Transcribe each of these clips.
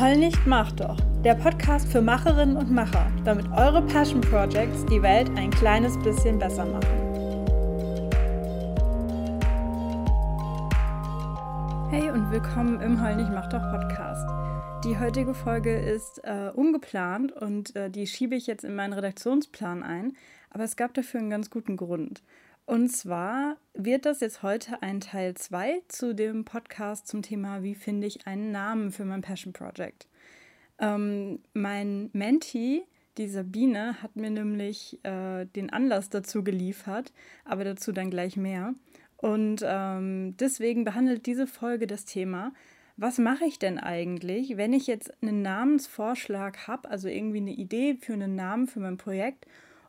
Heul nicht, mach doch. Der Podcast für Macherinnen und Macher, damit eure Passion Projects die Welt ein kleines bisschen besser machen. Hey und willkommen im Heul nicht, mach doch Podcast. Die heutige Folge ist äh, ungeplant und äh, die schiebe ich jetzt in meinen Redaktionsplan ein, aber es gab dafür einen ganz guten Grund. Und zwar wird das jetzt heute ein Teil 2 zu dem Podcast zum Thema, wie finde ich einen Namen für mein Passion Project. Ähm, mein Mentee, die Sabine, hat mir nämlich äh, den Anlass dazu geliefert, aber dazu dann gleich mehr. Und ähm, deswegen behandelt diese Folge das Thema, was mache ich denn eigentlich, wenn ich jetzt einen Namensvorschlag habe, also irgendwie eine Idee für einen Namen für mein Projekt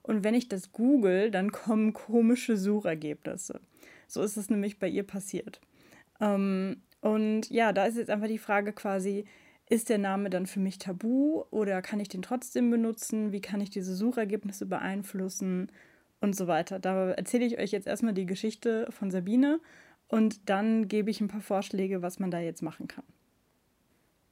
und wenn ich das google, dann kommen komische Suchergebnisse. So ist es nämlich bei ihr passiert. Ähm, und ja, da ist jetzt einfach die Frage quasi, ist der Name dann für mich tabu oder kann ich den trotzdem benutzen? Wie kann ich diese Suchergebnisse beeinflussen und so weiter? Da erzähle ich euch jetzt erstmal die Geschichte von Sabine und dann gebe ich ein paar Vorschläge, was man da jetzt machen kann.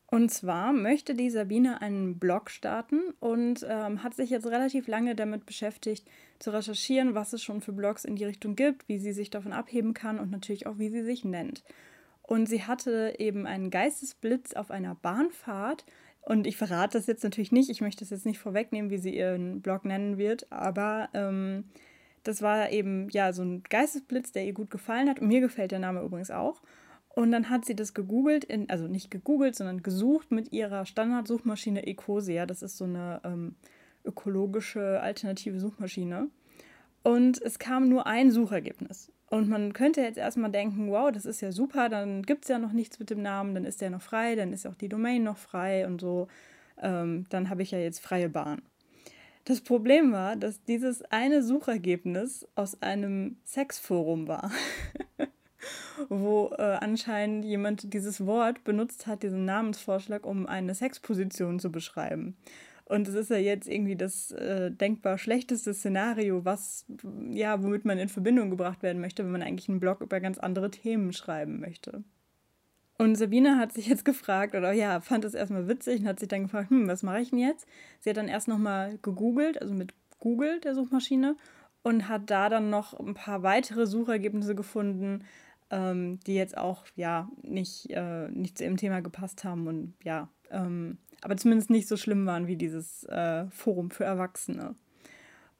Und zwar möchte die Sabine einen Blog starten und ähm, hat sich jetzt relativ lange damit beschäftigt, zu recherchieren, was es schon für Blogs in die Richtung gibt, wie sie sich davon abheben kann und natürlich auch, wie sie sich nennt. Und sie hatte eben einen Geistesblitz auf einer Bahnfahrt. Und ich verrate das jetzt natürlich nicht, ich möchte es jetzt nicht vorwegnehmen, wie sie ihren Blog nennen wird, aber ähm, das war eben ja so ein Geistesblitz, der ihr gut gefallen hat. Und mir gefällt der Name übrigens auch. Und dann hat sie das gegoogelt, in, also nicht gegoogelt, sondern gesucht mit ihrer Standardsuchmaschine Ecosia. Das ist so eine ähm, ökologische alternative Suchmaschine. Und es kam nur ein Suchergebnis. Und man könnte jetzt erstmal denken, wow, das ist ja super, dann gibt es ja noch nichts mit dem Namen, dann ist der noch frei, dann ist auch die Domain noch frei und so. Ähm, dann habe ich ja jetzt freie Bahn. Das Problem war, dass dieses eine Suchergebnis aus einem Sexforum war. wo äh, anscheinend jemand dieses Wort benutzt hat, diesen Namensvorschlag, um eine Sexposition zu beschreiben. Und es ist ja jetzt irgendwie das äh, denkbar schlechteste Szenario, was, ja, womit man in Verbindung gebracht werden möchte, wenn man eigentlich einen Blog über ganz andere Themen schreiben möchte. Und Sabine hat sich jetzt gefragt, oder ja, fand es erstmal witzig und hat sich dann gefragt, hm, was mache ich denn jetzt? Sie hat dann erst nochmal gegoogelt, also mit Google, der Suchmaschine, und hat da dann noch ein paar weitere Suchergebnisse gefunden, ähm, die jetzt auch ja nicht, äh, nicht zu ihrem Thema gepasst haben und ja, ähm, aber zumindest nicht so schlimm waren wie dieses äh, Forum für Erwachsene.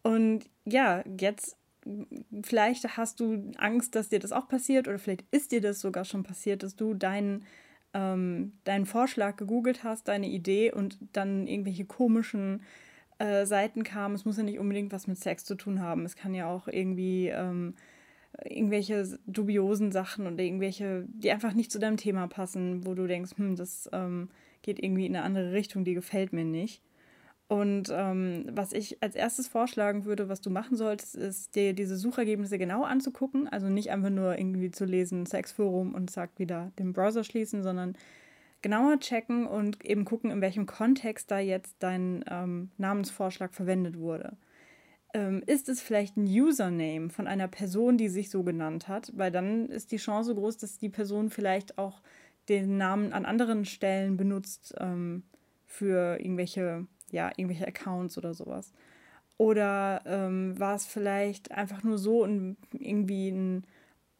Und ja, jetzt vielleicht hast du Angst, dass dir das auch passiert oder vielleicht ist dir das sogar schon passiert, dass du deinen ähm, deinen Vorschlag gegoogelt hast, deine Idee und dann irgendwelche komischen äh, Seiten kamen. Es muss ja nicht unbedingt was mit Sex zu tun haben. Es kann ja auch irgendwie ähm, irgendwelche dubiosen Sachen oder irgendwelche, die einfach nicht zu deinem Thema passen, wo du denkst, hm, das ähm, geht irgendwie in eine andere Richtung, die gefällt mir nicht. Und ähm, was ich als erstes vorschlagen würde, was du machen solltest, ist dir diese Suchergebnisse genau anzugucken. Also nicht einfach nur irgendwie zu lesen, Sexforum und sagt wieder den Browser schließen, sondern genauer checken und eben gucken, in welchem Kontext da jetzt dein ähm, Namensvorschlag verwendet wurde ähm, ist es vielleicht ein Username von einer Person, die sich so genannt hat, weil dann ist die Chance groß, dass die Person vielleicht auch den Namen an anderen Stellen benutzt ähm, für irgendwelche, ja, irgendwelche Accounts oder sowas. Oder ähm, war es vielleicht einfach nur so ein, irgendwie ein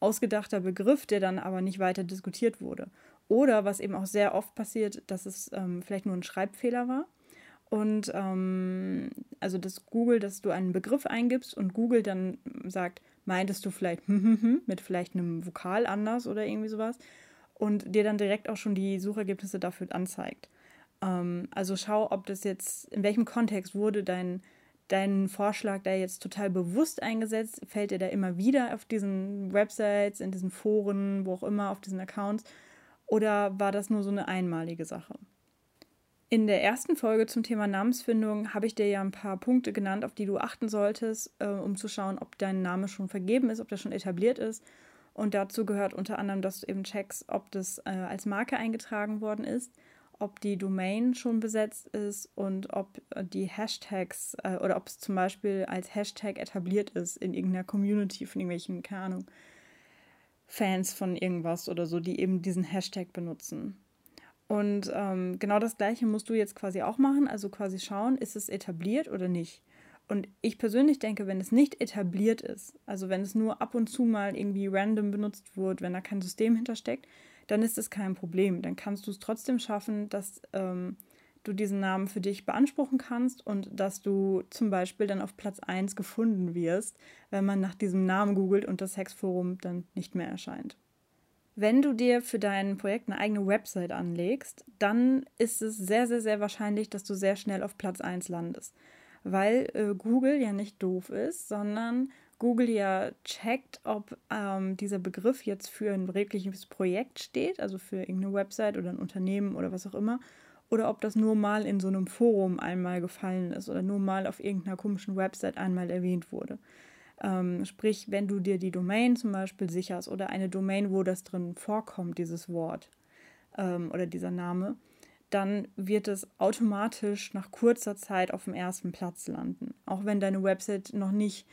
ausgedachter Begriff, der dann aber nicht weiter diskutiert wurde. Oder was eben auch sehr oft passiert, dass es ähm, vielleicht nur ein Schreibfehler war und ähm, also das Google, dass du einen Begriff eingibst und Google dann sagt, meintest du vielleicht mit vielleicht einem Vokal anders oder irgendwie sowas und dir dann direkt auch schon die Suchergebnisse dafür anzeigt. Ähm, also schau, ob das jetzt, in welchem Kontext wurde dein, dein Vorschlag da jetzt total bewusst eingesetzt? Fällt dir da immer wieder auf diesen Websites, in diesen Foren, wo auch immer, auf diesen Accounts? Oder war das nur so eine einmalige Sache? In der ersten Folge zum Thema Namensfindung habe ich dir ja ein paar Punkte genannt, auf die du achten solltest, äh, um zu schauen, ob dein Name schon vergeben ist, ob der schon etabliert ist. Und dazu gehört unter anderem, dass du eben checkst, ob das äh, als Marke eingetragen worden ist, ob die Domain schon besetzt ist und ob die Hashtags äh, oder ob es zum Beispiel als Hashtag etabliert ist in irgendeiner Community von irgendwelchen, keine Ahnung, Fans von irgendwas oder so, die eben diesen Hashtag benutzen. Und ähm, genau das Gleiche musst du jetzt quasi auch machen, also quasi schauen, ist es etabliert oder nicht. Und ich persönlich denke, wenn es nicht etabliert ist, also wenn es nur ab und zu mal irgendwie random benutzt wird, wenn da kein System hintersteckt, dann ist es kein Problem. Dann kannst du es trotzdem schaffen, dass ähm, du diesen Namen für dich beanspruchen kannst und dass du zum Beispiel dann auf Platz 1 gefunden wirst, wenn man nach diesem Namen googelt und das Hexforum dann nicht mehr erscheint. Wenn du dir für dein Projekt eine eigene Website anlegst, dann ist es sehr, sehr, sehr wahrscheinlich, dass du sehr schnell auf Platz 1 landest. Weil äh, Google ja nicht doof ist, sondern Google ja checkt, ob ähm, dieser Begriff jetzt für ein wirkliches Projekt steht, also für irgendeine Website oder ein Unternehmen oder was auch immer, oder ob das nur mal in so einem Forum einmal gefallen ist oder nur mal auf irgendeiner komischen Website einmal erwähnt wurde. Ähm, sprich, wenn du dir die Domain zum Beispiel sicherst oder eine Domain, wo das drin vorkommt, dieses Wort ähm, oder dieser Name, dann wird es automatisch nach kurzer Zeit auf dem ersten Platz landen. Auch wenn deine Website noch nicht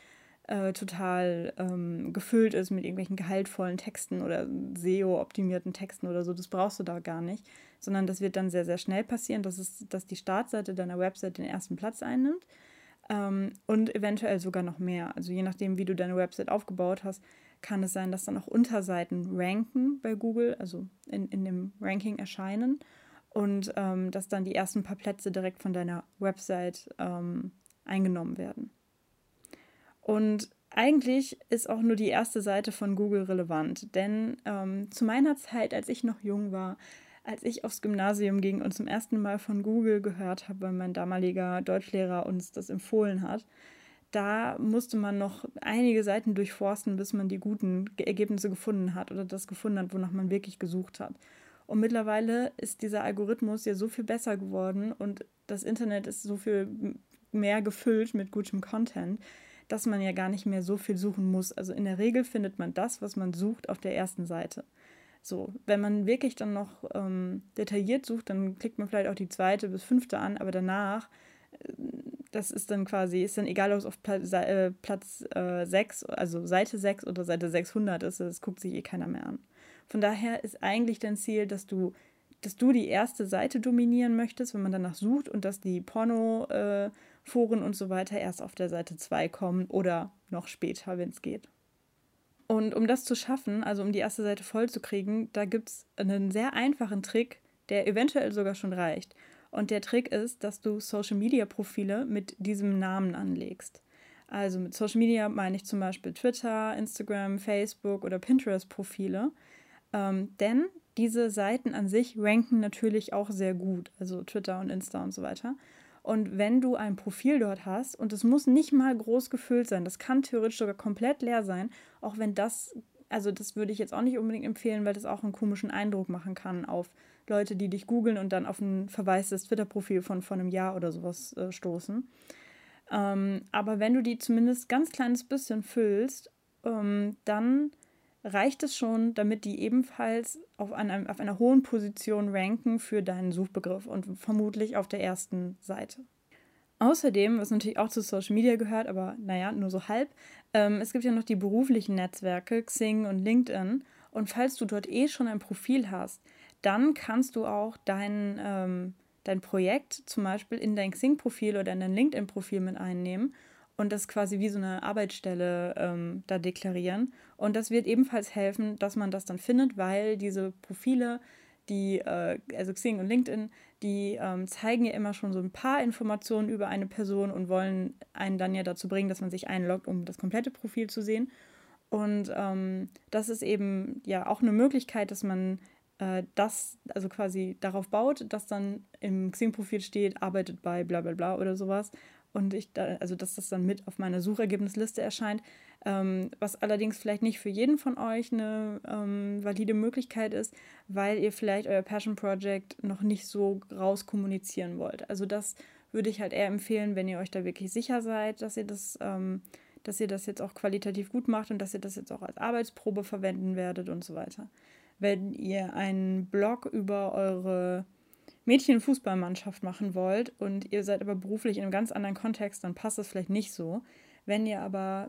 äh, total ähm, gefüllt ist mit irgendwelchen gehaltvollen Texten oder SEO-optimierten Texten oder so, das brauchst du da gar nicht, sondern das wird dann sehr, sehr schnell passieren, dass, es, dass die Startseite deiner Website den ersten Platz einnimmt ähm, und eventuell sogar noch mehr. Also je nachdem, wie du deine Website aufgebaut hast, kann es sein, dass dann auch Unterseiten ranken bei Google, also in, in dem Ranking erscheinen und ähm, dass dann die ersten paar Plätze direkt von deiner Website ähm, eingenommen werden. Und eigentlich ist auch nur die erste Seite von Google relevant, denn ähm, zu meiner Zeit, als ich noch jung war, als ich aufs Gymnasium ging und zum ersten Mal von Google gehört habe, weil mein damaliger Deutschlehrer uns das empfohlen hat, da musste man noch einige Seiten durchforsten, bis man die guten Ergebnisse gefunden hat oder das gefunden hat, wonach man wirklich gesucht hat. Und mittlerweile ist dieser Algorithmus ja so viel besser geworden und das Internet ist so viel mehr gefüllt mit gutem Content, dass man ja gar nicht mehr so viel suchen muss. Also in der Regel findet man das, was man sucht, auf der ersten Seite. So, wenn man wirklich dann noch ähm, detailliert sucht, dann klickt man vielleicht auch die zweite bis fünfte an, aber danach, äh, das ist dann quasi, ist dann egal, ob es auf Platz, äh, Platz äh, 6, also Seite 6 oder Seite 600 ist, das guckt sich eh keiner mehr an. Von daher ist eigentlich dein Ziel, dass du, dass du die erste Seite dominieren möchtest, wenn man danach sucht und dass die Porno-Foren äh, und so weiter erst auf der Seite 2 kommen oder noch später, wenn es geht. Und um das zu schaffen, also um die erste Seite voll zu kriegen, da gibt es einen sehr einfachen Trick, der eventuell sogar schon reicht. Und der Trick ist, dass du Social-Media-Profile mit diesem Namen anlegst. Also mit Social Media meine ich zum Beispiel Twitter, Instagram, Facebook oder Pinterest-Profile. Ähm, denn diese Seiten an sich ranken natürlich auch sehr gut, also Twitter und Insta und so weiter. Und wenn du ein Profil dort hast, und es muss nicht mal groß gefüllt sein, das kann theoretisch sogar komplett leer sein, auch wenn das, also das würde ich jetzt auch nicht unbedingt empfehlen, weil das auch einen komischen Eindruck machen kann auf Leute, die dich googeln und dann auf ein verwaistes Twitter-Profil von vor einem Jahr oder sowas äh, stoßen. Ähm, aber wenn du die zumindest ganz kleines bisschen füllst, ähm, dann reicht es schon, damit die ebenfalls auf, einem, auf einer hohen Position ranken für deinen Suchbegriff und vermutlich auf der ersten Seite. Außerdem, was natürlich auch zu Social Media gehört, aber naja, nur so halb, ähm, es gibt ja noch die beruflichen Netzwerke, Xing und LinkedIn. Und falls du dort eh schon ein Profil hast, dann kannst du auch dein, ähm, dein Projekt zum Beispiel in dein Xing-Profil oder in dein LinkedIn-Profil mit einnehmen und das quasi wie so eine Arbeitsstelle ähm, da deklarieren. Und das wird ebenfalls helfen, dass man das dann findet, weil diese Profile, die, äh, also Xing und LinkedIn, die ähm, zeigen ja immer schon so ein paar Informationen über eine Person und wollen einen dann ja dazu bringen, dass man sich einloggt, um das komplette Profil zu sehen. Und ähm, das ist eben ja auch eine Möglichkeit, dass man äh, das, also quasi darauf baut, dass dann im Xing-Profil steht, arbeitet bei bla bla bla oder sowas und ich da, also dass das dann mit auf meiner Suchergebnisliste erscheint, ähm, was allerdings vielleicht nicht für jeden von euch eine ähm, valide Möglichkeit ist, weil ihr vielleicht euer Passion Project noch nicht so rauskommunizieren wollt. Also das würde ich halt eher empfehlen, wenn ihr euch da wirklich sicher seid, dass ihr das, ähm, dass ihr das jetzt auch qualitativ gut macht und dass ihr das jetzt auch als Arbeitsprobe verwenden werdet und so weiter. Wenn ihr einen Blog über eure Mädchenfußballmannschaft machen wollt und ihr seid aber beruflich in einem ganz anderen Kontext, dann passt das vielleicht nicht so. Wenn ihr aber,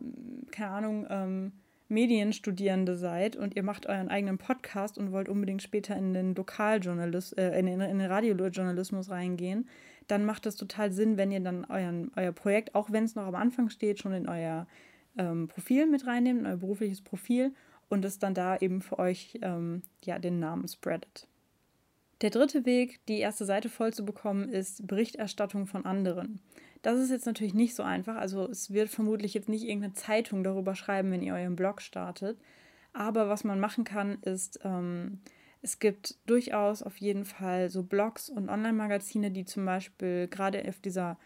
keine Ahnung, ähm, Medienstudierende seid und ihr macht euren eigenen Podcast und wollt unbedingt später in den Lokaljournalismus, äh, in, in den Radiojournalismus reingehen, dann macht es total Sinn, wenn ihr dann euren, euer Projekt, auch wenn es noch am Anfang steht, schon in euer ähm, Profil mit reinnehmt, in euer berufliches Profil und es dann da eben für euch ähm, ja, den Namen spreadet. Der dritte Weg, die erste Seite voll zu bekommen, ist Berichterstattung von anderen. Das ist jetzt natürlich nicht so einfach. Also es wird vermutlich jetzt nicht irgendeine Zeitung darüber schreiben, wenn ihr euren Blog startet. Aber was man machen kann, ist, ähm, es gibt durchaus auf jeden Fall so Blogs und Online-Magazine, die zum Beispiel gerade auf dieser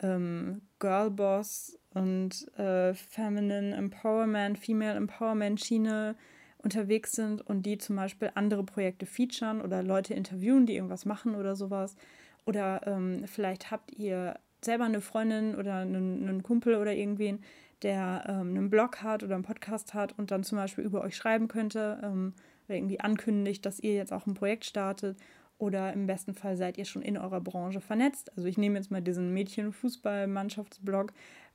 ähm, Girlboss und äh, Feminine Empowerment, Female Empowerment Schiene unterwegs sind und die zum Beispiel andere Projekte featuren oder Leute interviewen, die irgendwas machen oder sowas. Oder ähm, vielleicht habt ihr selber eine Freundin oder einen, einen Kumpel oder irgendwen, der ähm, einen Blog hat oder einen Podcast hat und dann zum Beispiel über euch schreiben könnte ähm, oder irgendwie ankündigt, dass ihr jetzt auch ein Projekt startet. Oder im besten Fall seid ihr schon in eurer Branche vernetzt. Also ich nehme jetzt mal diesen Mädchenfußballmannschaftsblog.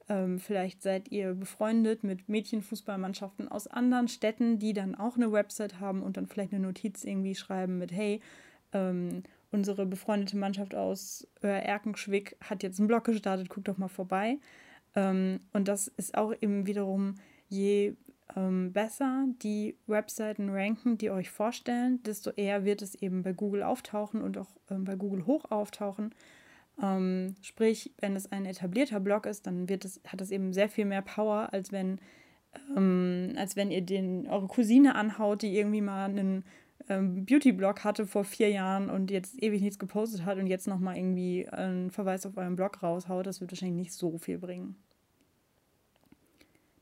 Ähm, vielleicht seid ihr befreundet mit Mädchenfußballmannschaften aus anderen Städten, die dann auch eine Website haben und dann vielleicht eine Notiz irgendwie schreiben mit, hey, ähm, unsere befreundete Mannschaft aus Erkenschwick hat jetzt einen Blog gestartet, guckt doch mal vorbei. Ähm, und das ist auch eben wiederum, je ähm, besser die Webseiten ranken, die euch vorstellen, desto eher wird es eben bei Google auftauchen und auch ähm, bei Google hoch auftauchen. Ähm, sprich, wenn es ein etablierter Blog ist, dann wird es, hat es eben sehr viel mehr Power, als wenn, ähm, als wenn ihr den, eure Cousine anhaut, die irgendwie mal einen ähm, Beauty-Blog hatte vor vier Jahren und jetzt ewig nichts gepostet hat und jetzt nochmal irgendwie einen Verweis auf euren Blog raushaut, das wird wahrscheinlich nicht so viel bringen.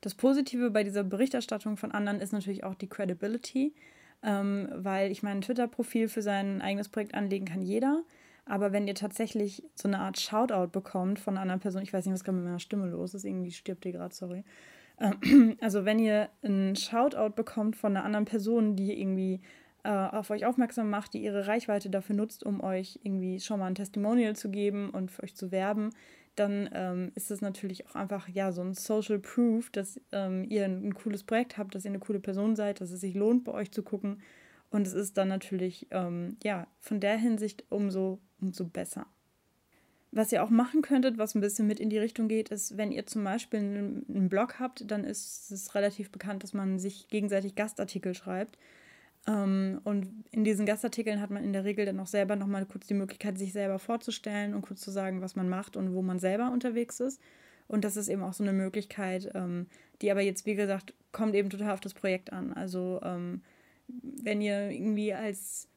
Das Positive bei dieser Berichterstattung von anderen ist natürlich auch die Credibility, ähm, weil ich mein Twitter-Profil für sein eigenes Projekt anlegen kann jeder. Aber wenn ihr tatsächlich so eine Art Shoutout bekommt von einer Person, ich weiß nicht, was gerade mit meiner Stimme los ist, irgendwie stirbt ihr gerade, sorry. Ähm, also wenn ihr einen Shoutout bekommt von einer anderen Person, die irgendwie äh, auf euch aufmerksam macht, die ihre Reichweite dafür nutzt, um euch irgendwie schon mal ein Testimonial zu geben und für euch zu werben, dann ähm, ist es natürlich auch einfach ja so ein Social Proof, dass ähm, ihr ein, ein, cooles Projekt habt, dass ihr eine coole Person seid, dass es sich lohnt, bei euch zu gucken. Und es ist dann natürlich ähm, ja von der Hinsicht umso, umso besser. Was ihr auch machen könntet, was ein bisschen mit in die Richtung geht, ist, wenn ihr zum Beispiel einen, Blog habt, dann ist es relativ bekannt, dass man sich gegenseitig Gastartikel schreibt. Ähm, und in diesen Gastartikeln hat man in der Regel dann auch selber nochmal kurz die Möglichkeit, sich selber vorzustellen und kurz zu sagen, was man macht und wo man selber unterwegs ist. Und das ist eben auch so eine Möglichkeit, ähm, die aber jetzt, wie gesagt, kommt eben total auf das Projekt an. Also ähm, wenn ihr irgendwie als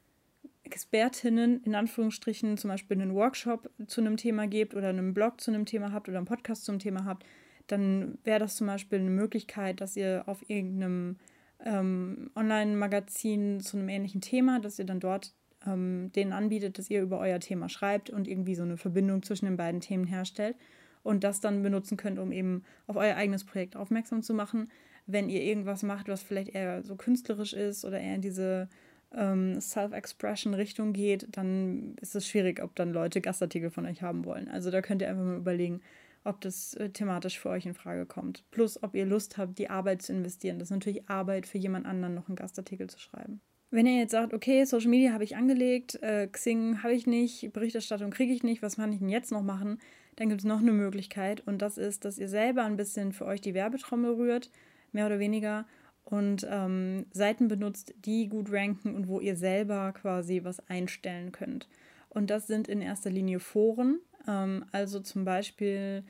Expertinnen in Anführungsstrichen zum Beispiel einen Workshop zu einem Thema gebt oder einen Blog zu einem Thema habt oder einen Podcast zum Thema habt, dann wäre das zum Beispiel eine Möglichkeit, dass ihr auf irgendeinem ähm, Online-Magazin zu einem ähnlichen Thema, dass ihr dann dort ähm, denen anbietet, dass ihr über euer Thema schreibt und irgendwie so eine Verbindung zwischen den beiden Themen herstellt und das dann benutzen könnt, um eben auf euer eigenes Projekt aufmerksam zu machen. Wenn ihr irgendwas macht, was vielleicht eher so künstlerisch ist oder eher in diese ähm, Self-Expression-Richtung geht, dann ist es schwierig, ob dann Leute Gastartikel von euch haben wollen. Also da könnt ihr einfach mal überlegen, ob das äh, thematisch für euch in Frage kommt. Plus, ob ihr Lust habt, die Arbeit zu investieren. Das ist natürlich Arbeit für jemand anderen, noch einen Gastartikel zu schreiben. Wenn ihr jetzt sagt, okay, Social Media habe ich angelegt, äh, Xing habe ich nicht, Berichterstattung kriege ich nicht, was kann ich denn jetzt noch machen? Dann gibt es noch eine Möglichkeit und das ist, dass ihr selber ein bisschen für euch die Werbetrommel rührt, mehr oder weniger, und ähm, Seiten benutzt, die gut ranken und wo ihr selber quasi was einstellen könnt. Und das sind in erster Linie Foren, ähm, also zum Beispiel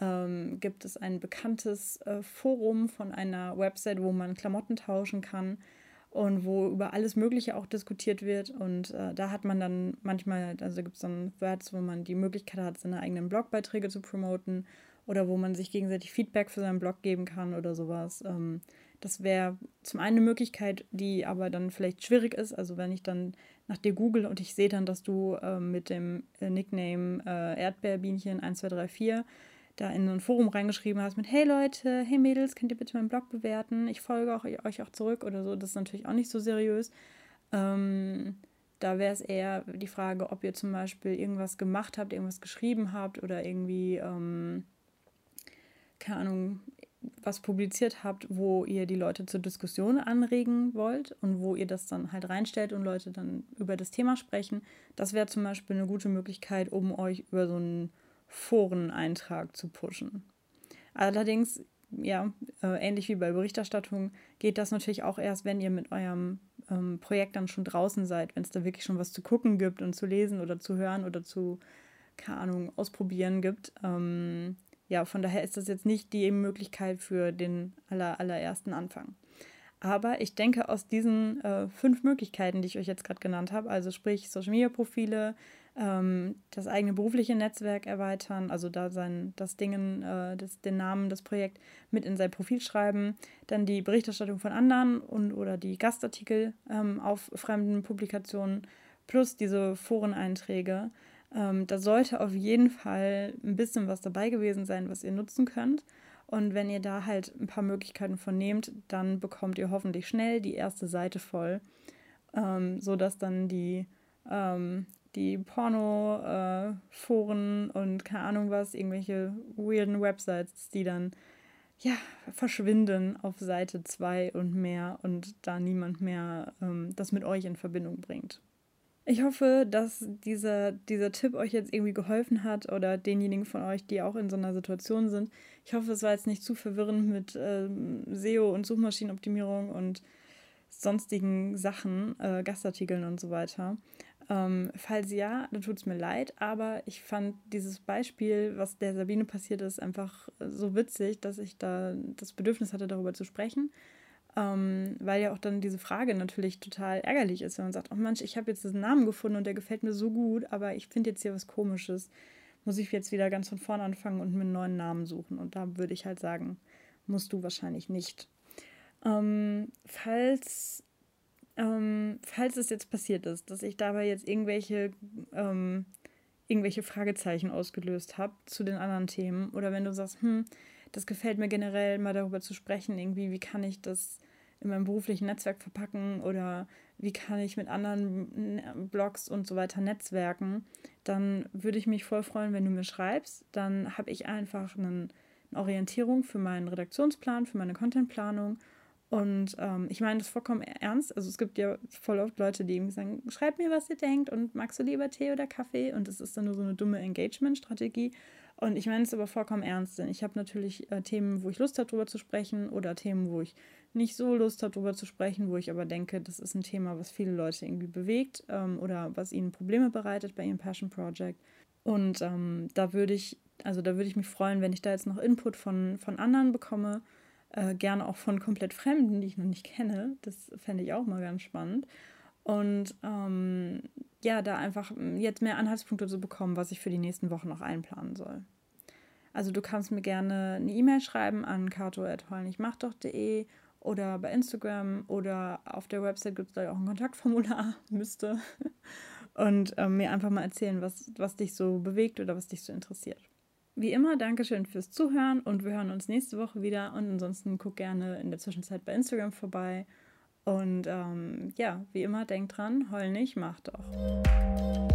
ähm, gibt es ein bekanntes äh, Forum von einer Website, wo man Klamotten tauschen kann und wo über alles Mögliche auch diskutiert wird. Und äh, da hat man dann manchmal, also gibt es dann Words, wo man die Möglichkeit hat, seine eigenen Blogbeiträge zu promoten oder wo man sich gegenseitig Feedback für seinen Blog geben kann oder sowas. Ähm, das wäre zum einen eine Möglichkeit, die aber dann vielleicht schwierig ist. Also wenn ich dann nach dir google und ich sehe dann, dass du äh, mit dem Nickname äh, Erdbeerbienchen 1234 da in so ein Forum reingeschrieben hast mit Hey Leute, hey Mädels, könnt ihr bitte meinen Blog bewerten? Ich folge auch, euch auch zurück oder so. Das ist natürlich auch nicht so seriös. Ähm, da wäre es eher die Frage, ob ihr zum Beispiel irgendwas gemacht habt, irgendwas geschrieben habt oder irgendwie, ähm, keine Ahnung, was publiziert habt, wo ihr die Leute zur Diskussion anregen wollt und wo ihr das dann halt reinstellt und Leute dann über das Thema sprechen. Das wäre zum Beispiel eine gute Möglichkeit, um euch über so einen Foreneintrag zu pushen. Allerdings, ja, äh, ähnlich wie bei Berichterstattung, geht das natürlich auch erst, wenn ihr mit eurem ähm, Projekt dann schon draußen seid, wenn es da wirklich schon was zu gucken gibt und zu lesen oder zu hören oder zu, keine Ahnung, ausprobieren gibt. Ähm, ja, von daher ist das jetzt nicht die Möglichkeit für den aller, allerersten Anfang. Aber ich denke, aus diesen äh, fünf Möglichkeiten, die ich euch jetzt gerade genannt habe, also sprich Social Media Profile, ähm, das eigene berufliche Netzwerk erweitern, also da sein, das Dingen, äh, das, den Namen, das Projekt mit in sein Profil schreiben, dann die Berichterstattung von anderen und oder die Gastartikel ähm, auf fremden Publikationen plus diese Foreneinträge ähm, da sollte auf jeden Fall ein bisschen was dabei gewesen sein, was ihr nutzen könnt. Und wenn ihr da halt ein paar Möglichkeiten von nehmt, dann bekommt ihr hoffentlich schnell die erste Seite voll, ähm, sodass dann die, ähm, die Porno-Foren äh, und keine Ahnung was, irgendwelche weirden Websites, die dann ja, verschwinden auf Seite 2 und mehr und da niemand mehr ähm, das mit euch in Verbindung bringt. Ich hoffe, dass dieser, dieser Tipp euch jetzt irgendwie geholfen hat oder denjenigen von euch, die auch in so einer Situation sind. Ich hoffe, es war jetzt nicht zu verwirrend mit ähm, SEO und Suchmaschinenoptimierung und sonstigen Sachen, äh, Gastartikeln und so weiter. Ähm, falls ja, dann tut es mir leid, aber ich fand dieses Beispiel, was der Sabine passiert ist, einfach so witzig, dass ich da das Bedürfnis hatte, darüber zu sprechen. Ähm, weil ja auch dann diese Frage natürlich total ärgerlich ist, wenn man sagt, oh Mensch, ich habe jetzt diesen Namen gefunden und der gefällt mir so gut, aber ich finde jetzt hier was Komisches. Muss ich jetzt wieder ganz von vorne anfangen und mir einen neuen Namen suchen? Und da würde ich halt sagen, musst du wahrscheinlich nicht. Ähm, falls, ähm, falls es jetzt passiert ist, dass ich dabei jetzt irgendwelche, ähm, irgendwelche Fragezeichen ausgelöst habe zu den anderen Themen oder wenn du sagst, hm, das gefällt mir generell, mal darüber zu sprechen, irgendwie, wie kann ich das in meinem beruflichen Netzwerk verpacken oder wie kann ich mit anderen Blogs und so weiter netzwerken, dann würde ich mich voll freuen, wenn du mir schreibst. Dann habe ich einfach einen, eine Orientierung für meinen Redaktionsplan, für meine Contentplanung. Und ähm, ich meine das vollkommen ernst. Also es gibt ja voll oft Leute, die eben sagen, schreib mir, was ihr denkt und magst du lieber Tee oder Kaffee? Und das ist dann nur so eine dumme Engagement-Strategie. Und ich meine es aber vollkommen ernst, denn ich habe natürlich äh, Themen, wo ich Lust habe, darüber zu sprechen oder Themen, wo ich nicht so Lust habe, darüber zu sprechen, wo ich aber denke, das ist ein Thema, was viele Leute irgendwie bewegt ähm, oder was ihnen Probleme bereitet bei ihrem Passion Project. Und ähm, da würde ich, also da würde ich mich freuen, wenn ich da jetzt noch Input von, von anderen bekomme, äh, gerne auch von komplett Fremden, die ich noch nicht kenne. Das fände ich auch mal ganz spannend. Und ähm, ja, da einfach hm, jetzt mehr Anhaltspunkte zu bekommen, was ich für die nächsten Wochen noch einplanen soll. Also du kannst mir gerne eine E-Mail schreiben an kato.heulnichmachdoch.de oder bei Instagram oder auf der Website gibt es da auch ein Kontaktformular, müsste. Und ähm, mir einfach mal erzählen, was, was dich so bewegt oder was dich so interessiert. Wie immer, Dankeschön fürs Zuhören und wir hören uns nächste Woche wieder. Und ansonsten guck gerne in der Zwischenzeit bei Instagram vorbei und ähm, ja, wie immer, denkt dran, heul nicht, mach doch.